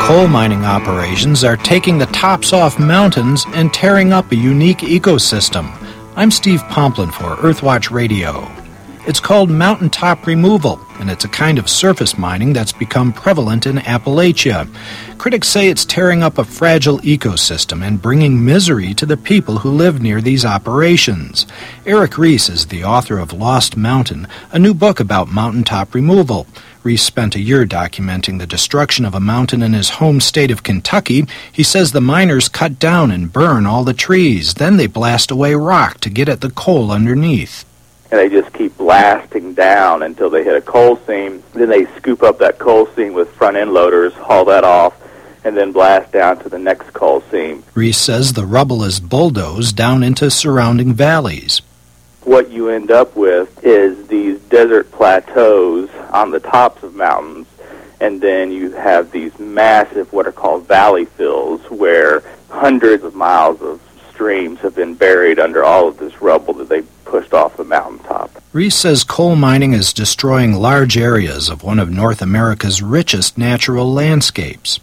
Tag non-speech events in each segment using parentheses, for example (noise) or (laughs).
Coal mining operations are taking the tops off mountains and tearing up a unique ecosystem. I'm Steve Pomplin for Earthwatch Radio. It's called mountaintop removal, and it's a kind of surface mining that's become prevalent in Appalachia. Critics say it's tearing up a fragile ecosystem and bringing misery to the people who live near these operations. Erik Reece is the author of Lost Mountain, a new book about mountaintop removal. Reece spent a year documenting the destruction of a mountain in his home state of Kentucky. He says the miners cut down and burn all the trees. Then they blast away rock to get at the coal underneath and they just keep blasting down until they hit a coal seam. Then they scoop up that coal seam with front end loaders, haul that off, and then blast down to the next coal seam. Reece says the rubble is bulldozed down into surrounding valleys. What you end up with is these desert plateaus on the tops of mountains, and then you have these massive, what are called valley fills, where hundreds of miles of streams have been buried under all of this rubble that they pushed off the mountaintop. Reece says coal mining is destroying large areas of one of North America's richest natural landscapes.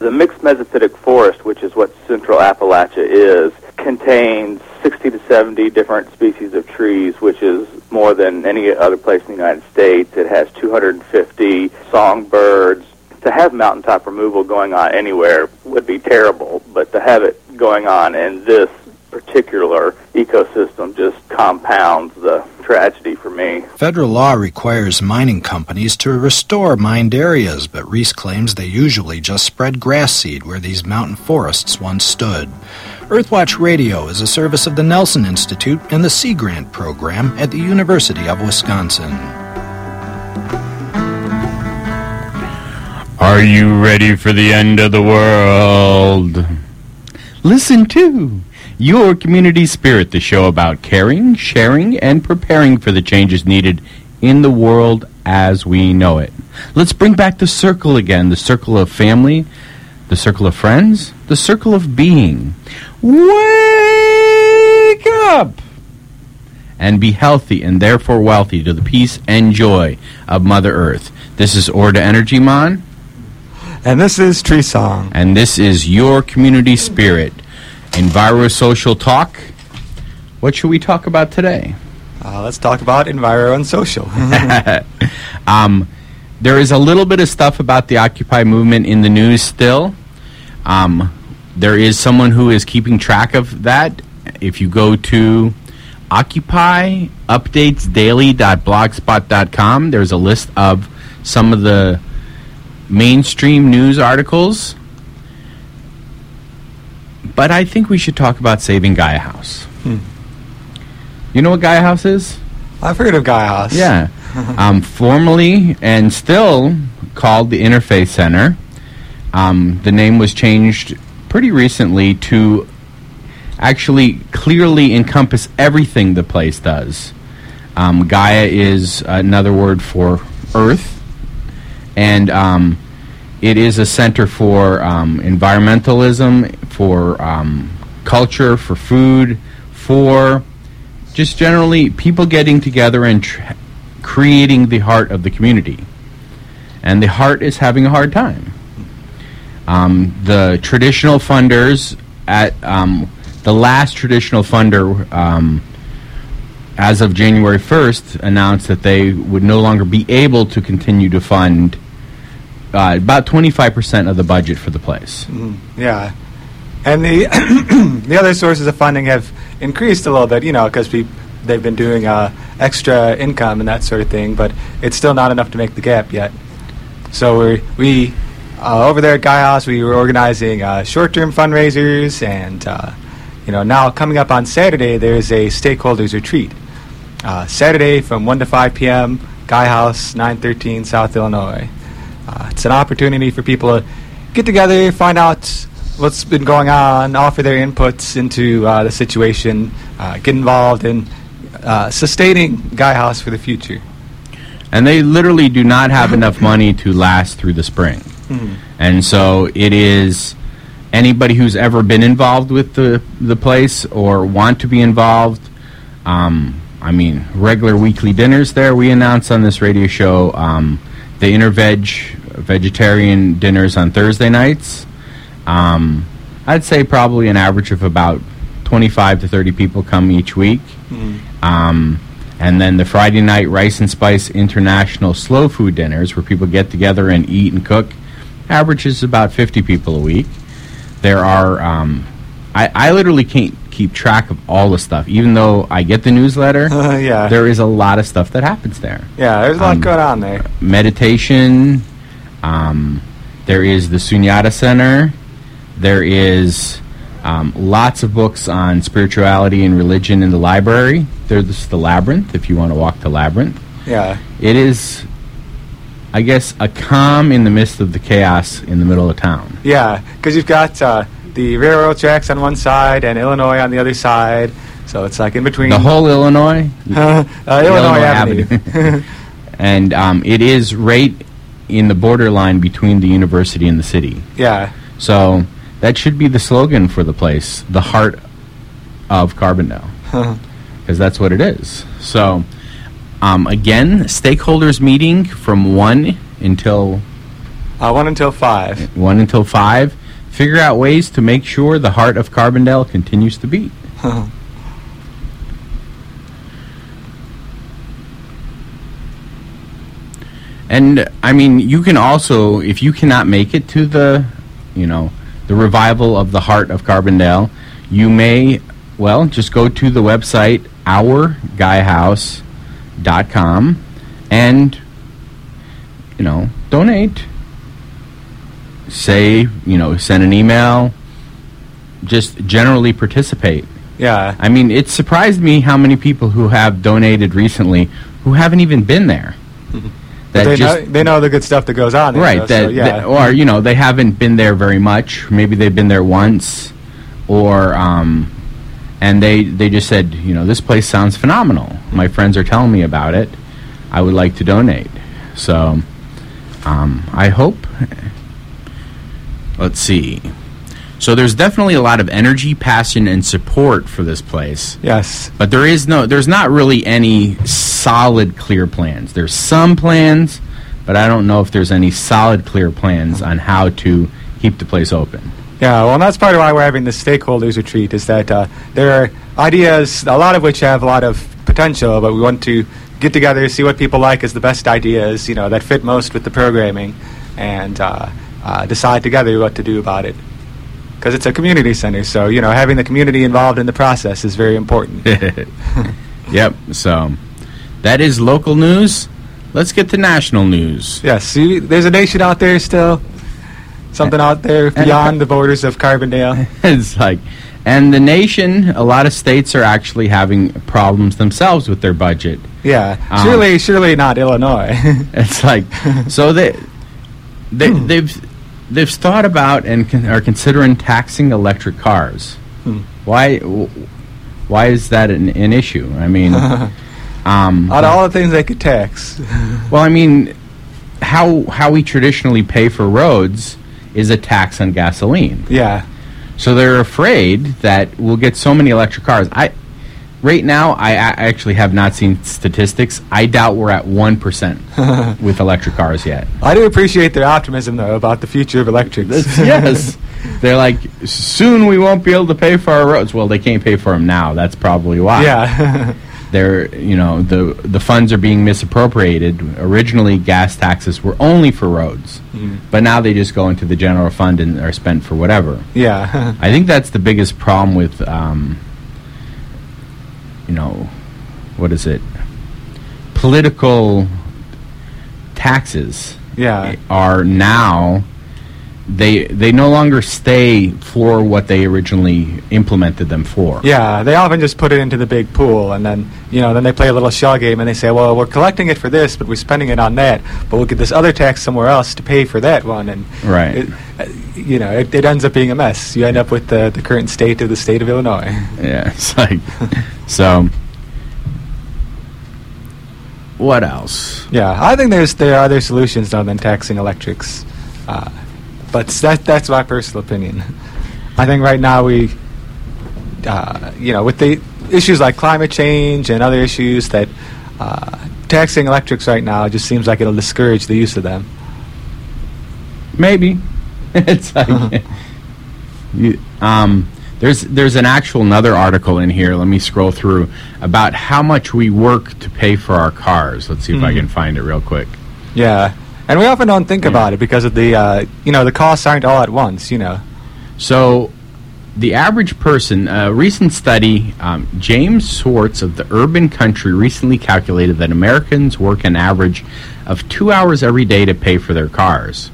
The mixed mesophytic forest, which is what central Appalachia is, contains 60 to 70 different species of trees, which is more than any other place in the United States. It has 250 songbirds. To have mountaintop removal going on anywhere would be terrible, but to have it going on in this particular ecosystem just compounds the tragedy for me. Federal law requires mining companies to restore mined areas, but Reece claims they usually just spread grass seed where these mountain forests once stood. Earthwatch Radio is a service of the Nelson Institute and the Sea Grant program at the University of Wisconsin. Are you ready for the end of the world? Listen to your Community Spirit, the show about caring, sharing, and preparing for the changes needed in the world as we know it. Let's bring back the circle again the circle of family, the circle of friends, the circle of being. Wake up! And be healthy and therefore wealthy to the peace and joy of Mother Earth. This is Orda Energy Mon. And this is Tree Song. And this is your community spirit. Enviro-social talk. What should we talk about today? Uh, let's talk about enviro and social. (laughs) um, there is a little bit of stuff about the Occupy movement in the news still. Um, there is someone who is keeping track of that. If you go to occupyupdatesdaily.blogspot.com, there's a list of some of the mainstream news articles but I think we should talk about saving Gaia House. Hmm. You know what Gaia House is? I've heard of Gaia House. Yeah. (laughs) um, formerly and still called the Interfaith Center. Um, the name was changed pretty recently to actually clearly encompass everything the place does. Um, Gaia is another word for Earth, and um, it is a center for um, environmentalism, for um, culture, for food, for just generally people getting together and tr- creating the heart of the community. And the heart is having a hard time. Um, the traditional funders at um, the last traditional funder um, as of January 1st announced that they would no longer be able to continue to fund uh, about 25% of the budget for the place. Mm, yeah. And the (clears throat) the other sources of funding have increased a little bit, you know, because they've been doing uh, extra income and that sort of thing, but it's still not enough to make the gap yet. So we we uh, over there at Gaia House, we were organizing uh, short-term fundraisers, and uh, you know now coming up on Saturday, there's a stakeholders retreat. Uh, Saturday from 1 to 5 p.m. Gaia House, 913 South Illinois. Uh, it's an opportunity for people to get together, find out what's been going on, offer their inputs into uh, the situation, uh, get involved in uh, sustaining Gaia House for the future. And they literally do not have enough money to last through the spring. Mm-hmm. And so it is anybody who's ever been involved with the, the place or want to be involved. Um, I mean, regular weekly dinners there. We announce on this radio show um, the Interveg vegetarian dinners on Thursday nights. Um, I'd say probably an average of about 25 to 30 people come each week. Um, and then the Friday night Rice and Spice International Slow Food Dinners, where people get together and eat and cook, averages about 50 people a week. There are, um, I, I literally can't keep track of all the stuff, even though I get the newsletter. (laughs) yeah. There is a lot of stuff that happens there. yeah, there's a lot um, going on there. Meditation. Um, there is the Sunyata Center. There is um, lots of books on spirituality and religion in the library. There's the Labyrinth, if you want to walk the Labyrinth. Yeah. It is, I guess, a calm in the midst of the chaos in the middle of town. Yeah, because you've got uh, the railroad tracks on one side and Illinois on the other side. So it's like in between. The whole Illinois, (laughs) uh, Illinois, Illinois Avenue. Avenue. (laughs) and um, it is right in the borderline between the university and the city. yeah. So that should be the slogan for the place, the heart of Carbondale, (laughs) because that's what it is. So, um, again, stakeholders meeting from one until Uh, one until five. one until five. Figure out ways to make sure the heart of Carbondale continues to beat. (laughs) And I mean, you can also, if you cannot make it to the, you know, the revival of the heart of Carbondale, you may, well, just go to the website ourgaiahouse.com and, you know, donate. Say, you know, send an email. Just generally participate. Yeah. I mean, it surprised me how many people who have donated recently who haven't even been there. That they, just know, they know the good stuff that goes on. right that, so, yeah. that- or you know they haven't been there very much. Maybe they've been there once, or um, and they they just said, you know, this place sounds phenomenal. My friends are telling me about it. I would like to donate. So, um, I hope. Let's see. So there's definitely a lot of energy, passion, and support for this place. yes. But there is no, there's not really any solid, clear plans. There's some plans, but I don't know if there's any solid, clear plans on how to keep the place open. Yeah, well, and that's part of why we're having this stakeholders retreat. Is that uh, there are ideas, a lot of which have a lot of potential, but we want to get together, see what people like as the best ideas, you know, that fit most with the programming, and uh, uh, decide together what to do about it. Because it's a community center, so you know, having the community involved in the process is very important. (laughs) Yep. So that is local news. Let's get to national news. yes, see, there's a nation out there still, something out there beyond the borders of Carbondale. (laughs) it's like, and the nation, a lot of states are actually having problems themselves with their budget. Yeah, Um, surely, surely not Illinois. (laughs) It's like so they they they've they've thought about and con- are considering taxing electric cars. Hmm. Why why is that an, an issue? I mean, (laughs) um, Out of all the things they could tax. (laughs) well, I mean, how how we traditionally pay for roads is a tax on gasoline. Yeah. So they're afraid that we'll get so many electric cars. I right now I, I actually have not seen statistics. I doubt we're at one percent (laughs) with electric cars yet. I do appreciate their optimism, though, about the future of electrics. yes. (laughs) They're like, soon we won't be able to pay for our roads. Well, they can't pay for them now. That's probably why. yeah. (laughs) They're, you know, the the funds are being misappropriated. Originally, gas taxes were only for roads, but now they just go into the general fund and are spent for whatever. yeah. I think that's the biggest problem with, um, you know, what is it? Political taxes yeah. are now they they no longer stay for what they originally implemented them for. Yeah, they often just put it into the big pool, and then you know, then they play a little shell game, and they say, "Well, we're collecting it for this, but we're spending it on that, but we'll get this other tax somewhere else to pay for that one." And Right. it, uh, you know, it, it ends up being a mess. You end up with the the current state of the state of Illinois. (laughs) Yeah, it's like so. What else? Yeah, I think there's there are other solutions other than taxing electrics, uh, but that that's my personal opinion. I think right now we, uh, you know, with the issues like climate change and other issues, that uh, taxing electrics right now just seems like it'll discourage the use of them. Maybe. (laughs) it's like (laughs) you, um, there's there's an actual another article in here. Let me scroll through about how much we work to pay for our cars. Let's see if I Mhm. can find it real quick. Yeah, and we often don't think about it because of the uh, you know the costs aren't all at once. You know. So, the average person, a recent study, um, James Schwartz of the Urban Country recently calculated that Americans work an average of two hours every day to pay for their cars.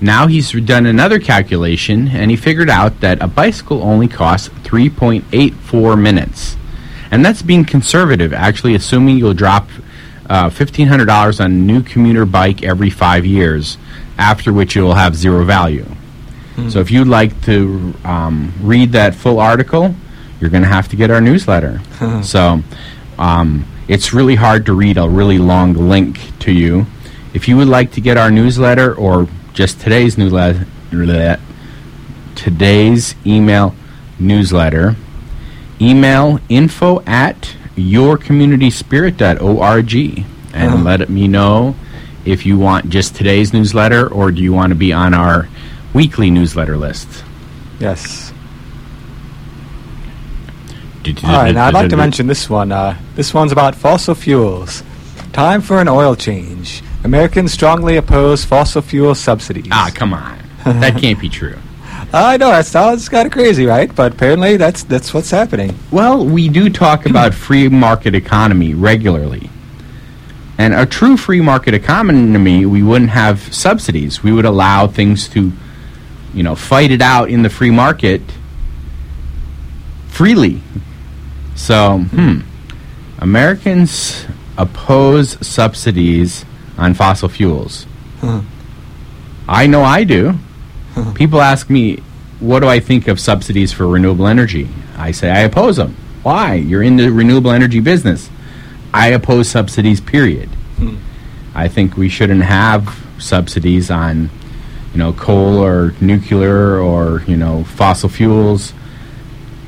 Now he's done another calculation and he figured out that a bicycle only costs 3.84 minutes. And that's being conservative, actually, assuming you'll drop uh, $1,500 on a new commuter bike every five years, after which it will have zero value. So if you'd like to um, read that full article, you're going to have to get our newsletter. (laughs) so um, it's really hard to read a really long link to you. If you would like to get our newsletter or just today's newsletter, today's email newsletter, email info at yourcommunityspirit.org and Uh-huh. let me know if you want just today's newsletter or do you want to be on our weekly newsletter list. Yes. All right, now I'd like to mention this one. Uh, this one's about fossil fuels. Time for an oil change. Americans strongly oppose fossil fuel subsidies. Ah, come on. (laughs) that can't be true. I know that sounds kind of crazy, right? But apparently that's that's what's happening. Well, we do talk about free market economy regularly. And a true free market economy, we wouldn't have subsidies. We would allow things to, you know, fight it out in the free market freely. So, hmm. Americans oppose subsidies on fossil fuels. Huh. I know I do. (laughs) People ask me, what do I think of subsidies for renewable energy? I say I oppose them. Why? You're in the renewable energy business. I oppose subsidies, period. Hmm. I think we shouldn't have subsidies on, you know, coal or nuclear or, you know, fossil fuels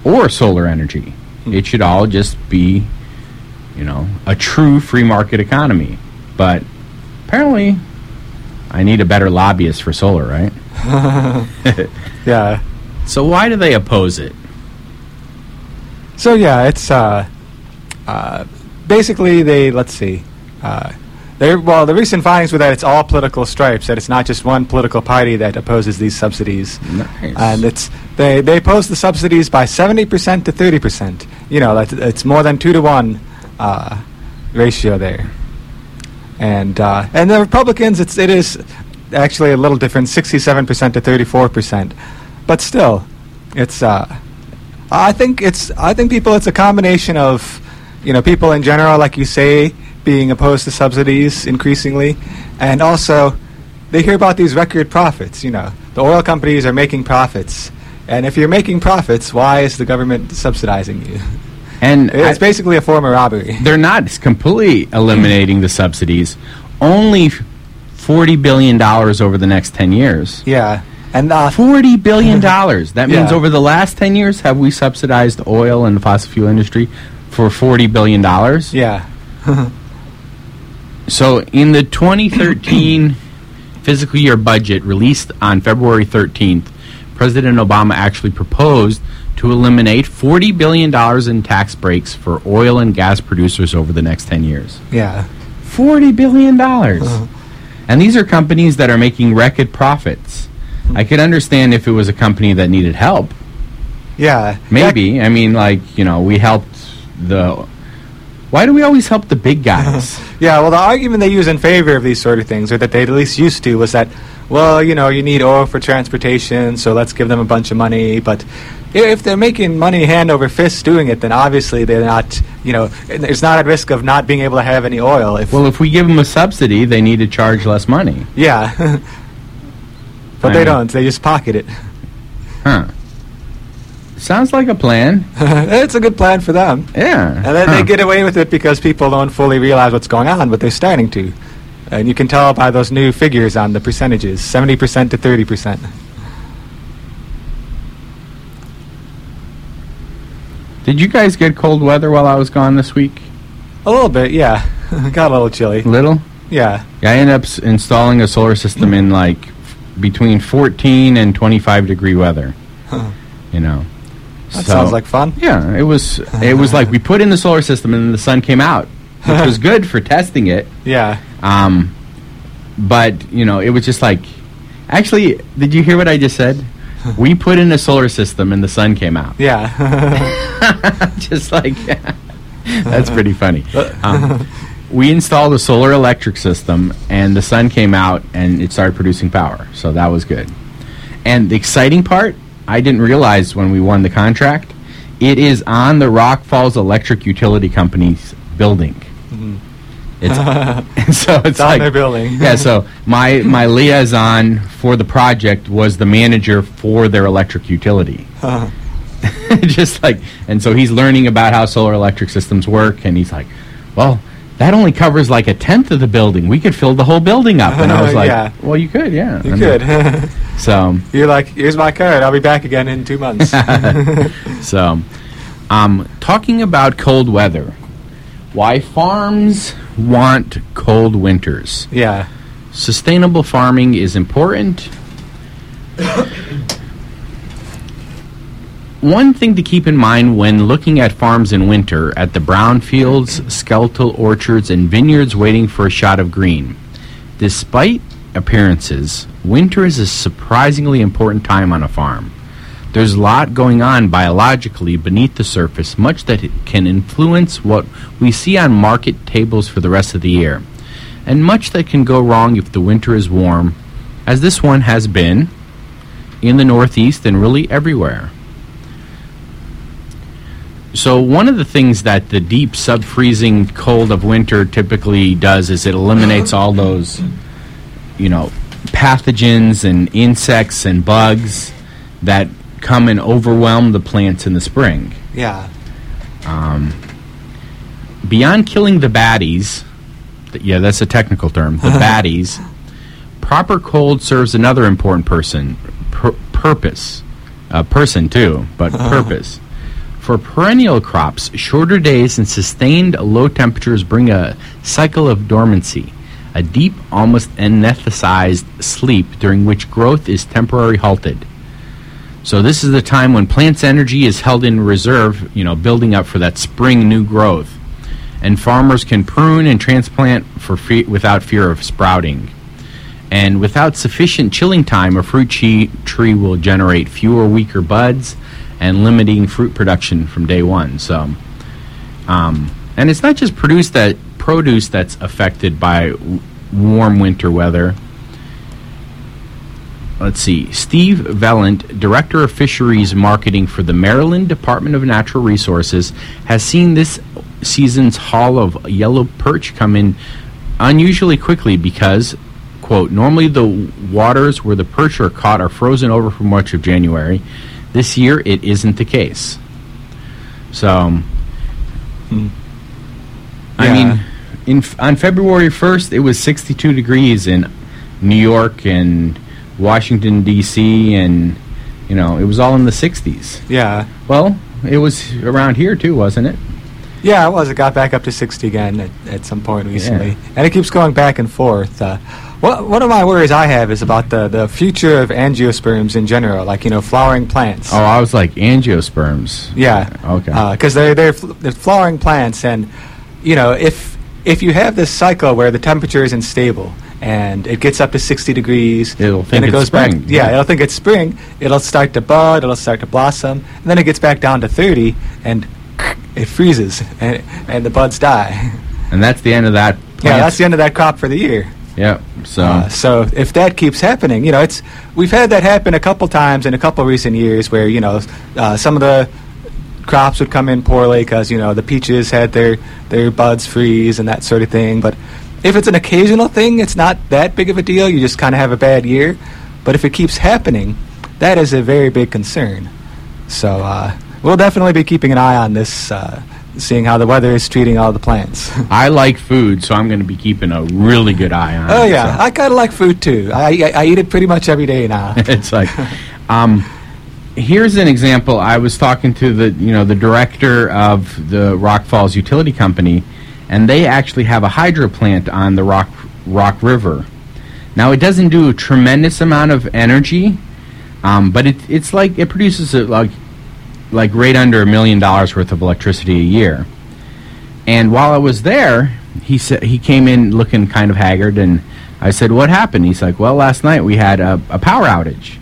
or solar energy. It should all just be, you know, a true free market economy. But apparently, I need a better lobbyist for solar, right? (laughs) Yeah. So why do they oppose it? So yeah, it's uh, uh, basically they let's see. Uh, well, the recent findings were that it's all political stripes. That it's not just one political party that opposes these subsidies. Nice. and it's they they oppose the subsidies by seventy percent to thirty percent. You know, that's it's more than two to one uh, ratio there. And uh, and the Republicans, it's it is actually a little different, sixty-seven percent to thirty-four percent. But still, it's uh, I think it's I think people it's a combination of you know people in general, like you say, being opposed to subsidies increasingly, and also they hear about these record profits. You know, the oil companies are making profits, and if you're making profits, why is the government subsidizing you? (laughs) and It's I- basically a form of robbery. they're not completely eliminating the subsidies. Only forty billion dollars over the next ten years. Yeah, and uh, Forty billion (laughs) dollars. That means Yeah. over the last ten years, have we subsidized oil and the fossil fuel industry for forty billion dollars? yeah, (laughs) So in the 2013 (coughs) fiscal year budget released on February 13th, President Obama actually proposed to eliminate 40 billion dollars in tax breaks for oil and gas producers over the next 10 years. yeah, 40 billion dollars. Uh-huh. And these are companies that are making record profits. I could understand if it was a company that needed help. yeah. Maybe. I mean like, you know, we helped the Why do we always help the big (laughs) guys? Yeah, well, the argument they use in favor of these sort of things, or that they at least used to, was that, well, you know, you need oil for transportation, so let's give them a bunch of money. But if they're making money hand over fist doing it, then obviously they're not, you know, it's not at risk of not being able to have any oil. If well, if we give them a subsidy, they need to charge less money. yeah, (laughs) but I they mean- don't. They just pocket it. Huh. Sounds like a plan. (laughs) it's a good plan for them. Yeah. And then Huh. they get away with it because people don't fully realize what's going on, but they're starting to. And you can tell by those new figures on the percentages 70% to 30%. Did you guys get cold weather while I was gone this week? A little bit, yeah. (laughs) Got a little chilly. Little? Yeah. Yeah, I ended up installing a solar system in like between 14 and 25 degree weather. You know. That So- sounds like fun. Yeah, it was. It was like we put in the solar system and then the sun came out, which was (laughs) good for testing it. Yeah. Um, but you know, it was just like. Actually, did you hear what I just said? (laughs) We put in a solar system and the sun came out. Yeah. (laughs) just like (laughs) that's pretty funny. Um, we installed a solar electric system, and the sun came out, and it started producing power. So that was good. And the exciting part, I didn't realize when we won the contract, it is on the Rock Falls Electric Utility Company's building. It's and (laughs) (laughs) so it's, It's on like their building. yeah. So my my liaison for the project was the manager for their electric utility (laughs) just like and so he's learning about how solar electric systems work and he's like well that only covers like a tenth of the building we could fill the whole building up and i was like Yeah. well you could yeah you could. so You're like, here's my card. I'll be back again in two months. so um talking about cold weather why farms want cold winters yeah. sustainable farming is important. One thing to keep in mind when looking at farms in winter at the brown fields, skeletal orchards, and vineyards waiting for a shot of green. Despite appearances, winter is a surprisingly important time on a farm. There's a lot going on biologically beneath the surface, much that can influence what we see on market tables for the rest of the year and much that can go wrong if the winter is warm, as this one has been in the Northeast and really everywhere. So, one of the things that the deep sub freezing cold of winter typically does is it eliminates all those, you know, pathogens and insects and bugs that come and overwhelm the plants in the spring Yeah. beyond killing the baddies, th- yeah, that's a technical term, the (laughs) baddies, proper cold serves another important person, pur- purpose. Uh, person too, but (laughs) purpose. For perennial crops, shorter days and sustained low temperatures bring a cycle of dormancy, a deep, almost anesthetized sleep during which growth is temporarily halted. So this is the time when plants' energy is held in reserve, you know, building up for that spring new growth. And farmers can prune and transplant for fe- without fear of sprouting. And without sufficient chilling time, a fruit tree, will generate fewer weaker buds and limiting fruit production from day one. So, um, and it's not just produce that produce that's affected by warm winter weather let's see, Steve Vilnit, Director of Fisheries Marketing for the Maryland Department of Natural Resources, has seen this season's haul of yellow perch come in unusually quickly because, quote, normally the waters where the perch are caught are frozen over for much of January. This year it isn't the case. So, hmm. I Yeah. mean, in on February 1st, it was 62 degrees in New York and Washington D.C. and you know it was all in the 60s. Yeah. Well, it was around here too, wasn't it? Yeah, it was. It got back up to 60 again at, at some point recently. And it keeps going back and forth. Uh, what, one of my worries I have is about the, the future of angiosperms in general, like, you know, flowering plants. Oh, I was like angiosperms. Yeah. Okay. Because they're, they're, fl- they're flowering plants, and, you know, if, if you have this cycle where the temperature isn't stable, and it gets up to 60 degrees, It'll think and it it's goes spring, back. Yeah, yeah. it'll think it's spring. It'll start to bud. It'll start to blossom, and then it gets back down to 30, and (clears throat) it freezes, and, and the buds die. (laughs) and that's the end of that. Yeah, that's the end of that crop for the year. Yep. So Uh, so if that keeps happening, you know, it's we've had that happen a couple times in a couple recent years where you know uh, some of the crops would come in poorly because you know the peaches had their their buds freeze and that sort of thing. But if it's an occasional thing, it's not that big of a deal. You just kind of have a bad year. But if it keeps happening, that is a very big concern. So uh, we'll definitely be keeping an eye on this, uh, seeing how the weather is treating all the plants. (laughs) I like food, so I'm going to be keeping a really good eye on. It. Oh it, yeah, so. I kind of like food too. I, I I eat it pretty much every day now. (laughs) it's like um, here's an example i was talking to the you know the director of the rock falls utility company and they actually have a hydro plant on the rock rock river Now it doesn't do a tremendous amount of energy, um, but it, it's like it produces a, like like right under a million dollars worth of electricity a year. And while I was there, he said he came in looking kind of haggard, and I said, "What happened?" He's like, "Well, last night we had a, a power outage."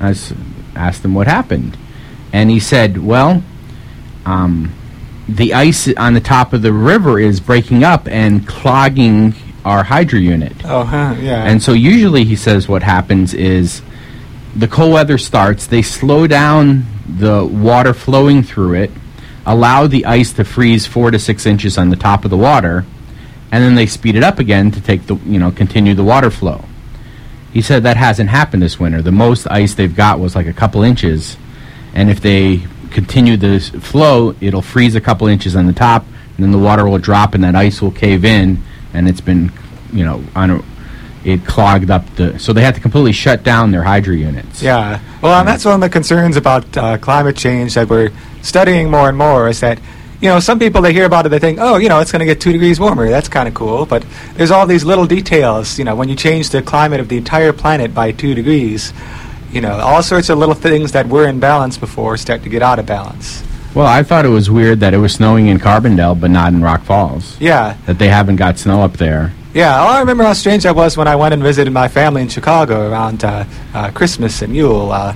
I s- asked him what happened, and he said, "Well, um, the ice on the top of the river is breaking up and clogging our hydro unit." Oh, huh, yeah. And so usually he says what happens is the cold weather starts, they slow down the water flowing through it, allow the ice to freeze four to six inches on the top of the water, and then they speed it up again to take the you know continue the water flow. He said that hasn't happened this winter. The most ice they've got was like a couple inches, and if they continue this flow, it'll freeze a couple inches on the top, and then the water will drop, and that ice will cave in, and it's been, you know, on a, it clogged up the. So they had to completely shut down their hydro units. Yeah. Well, and that's one of the concerns about uh, climate change that we're studying more and more is that, you know, some people they hear about it, they think, oh, you know, it's going to get two degrees warmer. That's kind of cool. But there's all these little details. You know, when you change the climate of the entire planet by two degrees, you know, all sorts of little things that were in balance before start to get out of balance. Well, I thought it was weird that it was snowing in Carbondale, but not in Rock Falls. Yeah. That they haven't got snow up there. Yeah, oh, I remember how strange that was when I went and visited my family in Chicago around uh, uh, Christmas and Yule. Uh,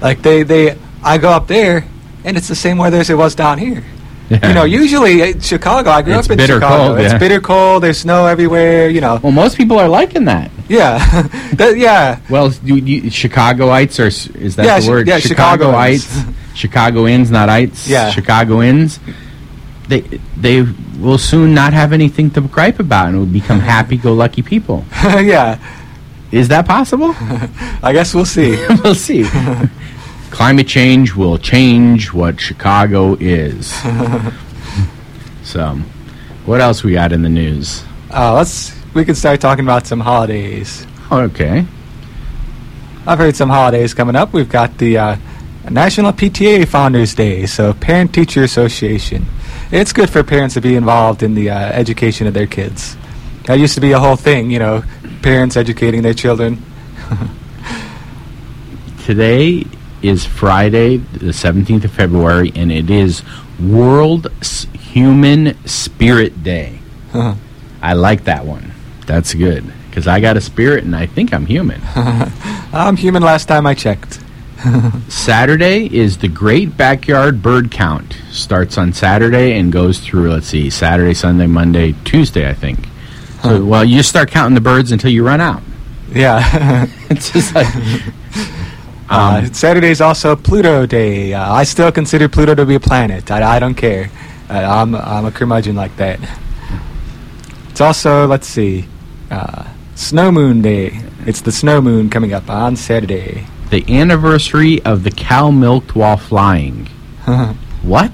like they, they, I go up there, and it's the same weather as it was down here. You know, usually uh, Chicago. I grew It's up in bitter Chicago. cold, It's bitter cold. There's snow everywhere. You know. Well, most people are liking that. Yeah, (laughs) that, yeah. Well, you, you, Chicagoites are is that Yeah, the word? yeah, Chicagoans. Chicagoites, (laughs) Chicagoans, not ites. Yeah. Chicagoans. They they will soon not have anything to gripe about and will become (laughs) happy-go-lucky people. yeah. Is that possible? I guess we'll see. we'll see. Climate change will change what Chicago is. (laughs) so, what else we got in the news? Uh, let's. We can start talking about some holidays. Okay. I've heard some holidays coming up. We've got the uh, National PTA Founders Day, so Parent Teacher Association. It's good for parents to be involved in the uh, education of their kids. That used to be a whole thing, you know, parents educating their children. (laughs) Today is Friday, the 17th of February, and it is World S- Human Spirit Day. Uh-huh. I like that one. That's good. Because I got a spirit and I think I'm human. (laughs) I'm human last time I checked. (laughs) Saturday is the Great Backyard Bird Count. Starts on Saturday and goes through, let's see, Saturday, Sunday, Monday, Tuesday, I think. So, well, you start counting the birds until you run out. Yeah. (laughs) It's just like. Uh, Um, Saturday's also Pluto Day. Uh, I still consider Pluto to be a planet. I, I don't care. Uh, I'm, I'm a curmudgeon like that. It's also, let's see, uh, Snow Moon Day. It's the snow moon coming up on Saturday. the anniversary of the cow milked while flying. (laughs) What?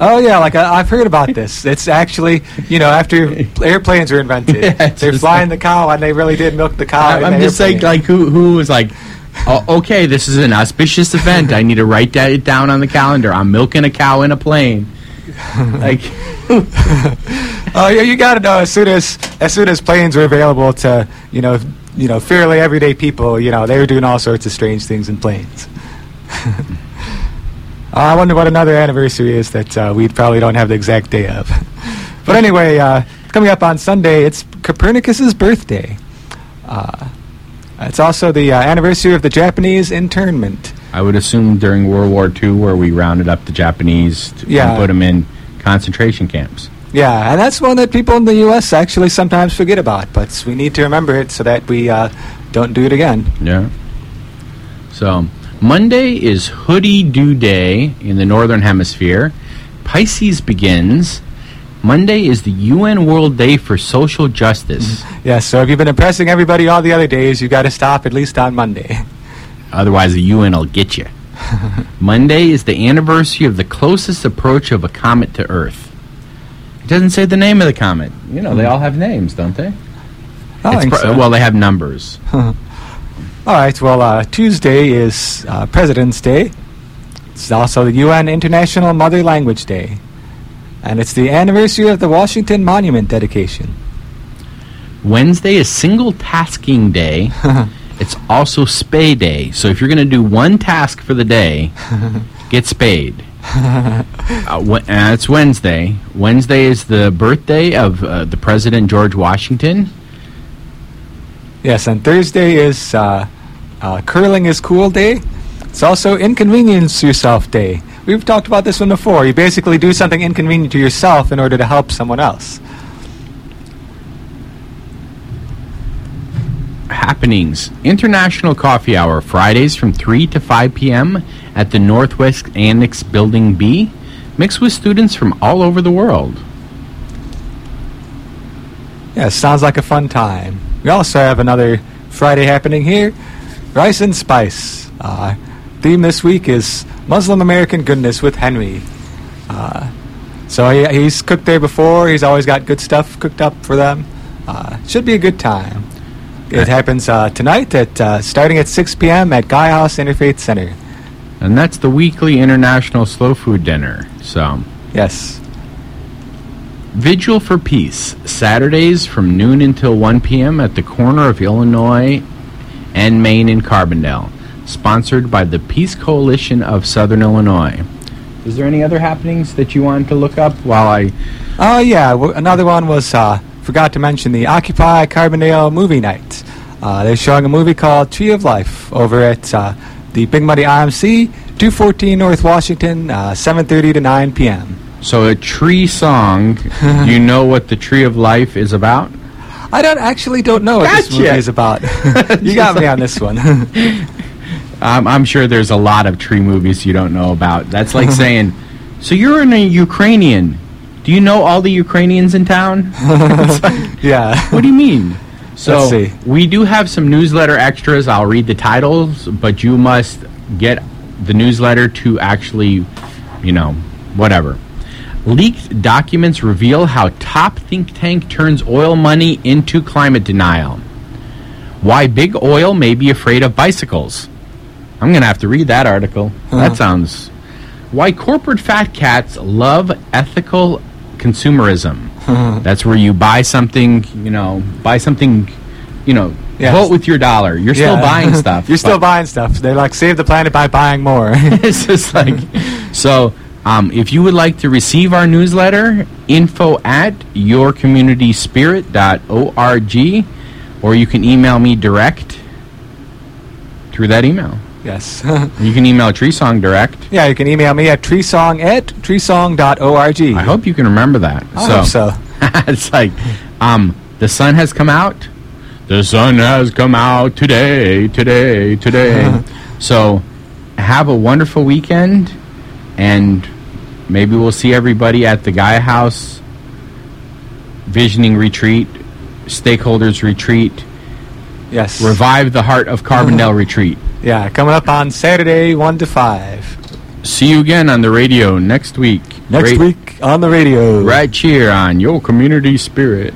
Oh yeah, like I, I've heard about this. It's actually, you know, after (laughs) airplanes were invented, Yeah, they're flying like- the cow and they really did milk the cow. in I'm just airplane. like who who was like, oh, okay, this is an auspicious event. I need to write that it down on the calendar. I'm milking a cow in a plane. like, (laughs) oh yeah, you got to know as soon as as soon as planes were available to, you know, you know, fairly everyday people, you know, they were doing all sorts of strange things in planes. (laughs) I wonder what another anniversary is that uh, we probably don't have the exact day of. (laughs) but anyway, uh, coming up on Sunday, it's Copernicus's birthday. Uh, it's also the uh, anniversary of the Japanese internment. I would assume during World War II, where we rounded up the Japanese to, Yeah. and put them in concentration camps. Yeah, and that's one that people in the U.S. actually sometimes forget about, but we need to remember it so that we uh, don't do it again. Yeah. So Monday is Hoodie Hoo Day in the Northern Hemisphere. Pisces begins. Monday is the UN World Day for Social Justice. Yeah, so if you've been impressing everybody all the other days, you've got to stop at least on Monday. (laughs) Otherwise, the UN will get you. (laughs) Monday is the anniversary of the closest approach of a comet to Earth. It doesn't say the name of the comet. You know, they all have names, don't they? I think so. Well, they have numbers. (laughs) All right, well, uh, Tuesday is uh, President's Day. It's also the UN International Mother Language Day. And it's the anniversary of the Washington Monument dedication. Wednesday is single tasking day. (laughs) it's also spay day. So if you're going to do one task for the day, (laughs) get spayed. uh, wh- uh, it's Wednesday. Wednesday is the birthday of uh, the President George Washington. Yes, and Thursday is uh, uh, curling is cool day. It's also inconvenience yourself day. We've talked about this one before. You basically do something inconvenient to yourself in order to help someone else. happenings International Coffee Hour, Fridays from 3 to 5 p.m. at the Northwest Annex Building B, mixed with students from all over the world. Yeah, sounds like a fun time. We also have another Friday happening here Rice and Spice. Uh, theme this week is Muslim American Goodness with Henry. Uh, so he, he's cooked there before. He's always got good stuff cooked up for them. Uh, should be a good time. It happens uh, tonight at uh, starting at 6 p.m. at Gaia House Interfaith Center. And that's the weekly International Slow Food Dinner. So, Yes. Vigil for Peace, Saturdays from noon until 1 p.m. at the corner of Illinois and Maine in Carbondale, sponsored by the Peace Coalition of Southern Illinois. Is there any other happenings that you wanted to look up while I Oh yeah, w- another one was uh, forgot to mention the Occupy Carbondale movie night. Uh, they're showing a movie called Tree of Life over at uh, the Big Muddy IMC, 214 North Washington, uh, 7:30 to 9 p.m. So a tree song. (laughs) you know what the Tree of Life is about? I don't actually don't know what this movie is about. (laughs) (laughs) you got me on this one. Um, I'm sure there's a lot of tree movies you don't know about. That's like (laughs) saying, "So you're in a Ukrainian. Do you know all the Ukrainians in town?" (laughs) (laughs) yeah. what do you mean? So we do have some newsletter extras. I'll read the titles, but you must get the newsletter to actually, you know, whatever. Leaked documents reveal how top think tank turns oil money into climate denial. Why big oil may be afraid of bicycles. I'm going to have to read that article. That sounds. Why corporate fat cats love ethical consumerism. That's where you buy something, you know, buy something, you know, Yes. vote with your dollar. You're still buying (laughs) stuff. You're still buying stuff. They like save the planet by buying more. (laughs) it's just like (laughs) so um, if you would like to receive our newsletter info at yourcommunityspirit.org or you can email me direct through that email yes. (laughs) you can email Treesong direct yeah, you can email me at treesong at treesong.org. i hope you can remember that I hope so. (laughs) it's like um, the sun has come out the sun has come out today today today (laughs) so have a wonderful weekend and maybe we'll see everybody at the Gaia House visioning retreat stakeholders retreat Yes. revive the heart of carbondale retreat Yeah, coming up on Saturday, 1 to 5. see you again on the radio next week Next week on the radio. right here on your community spirit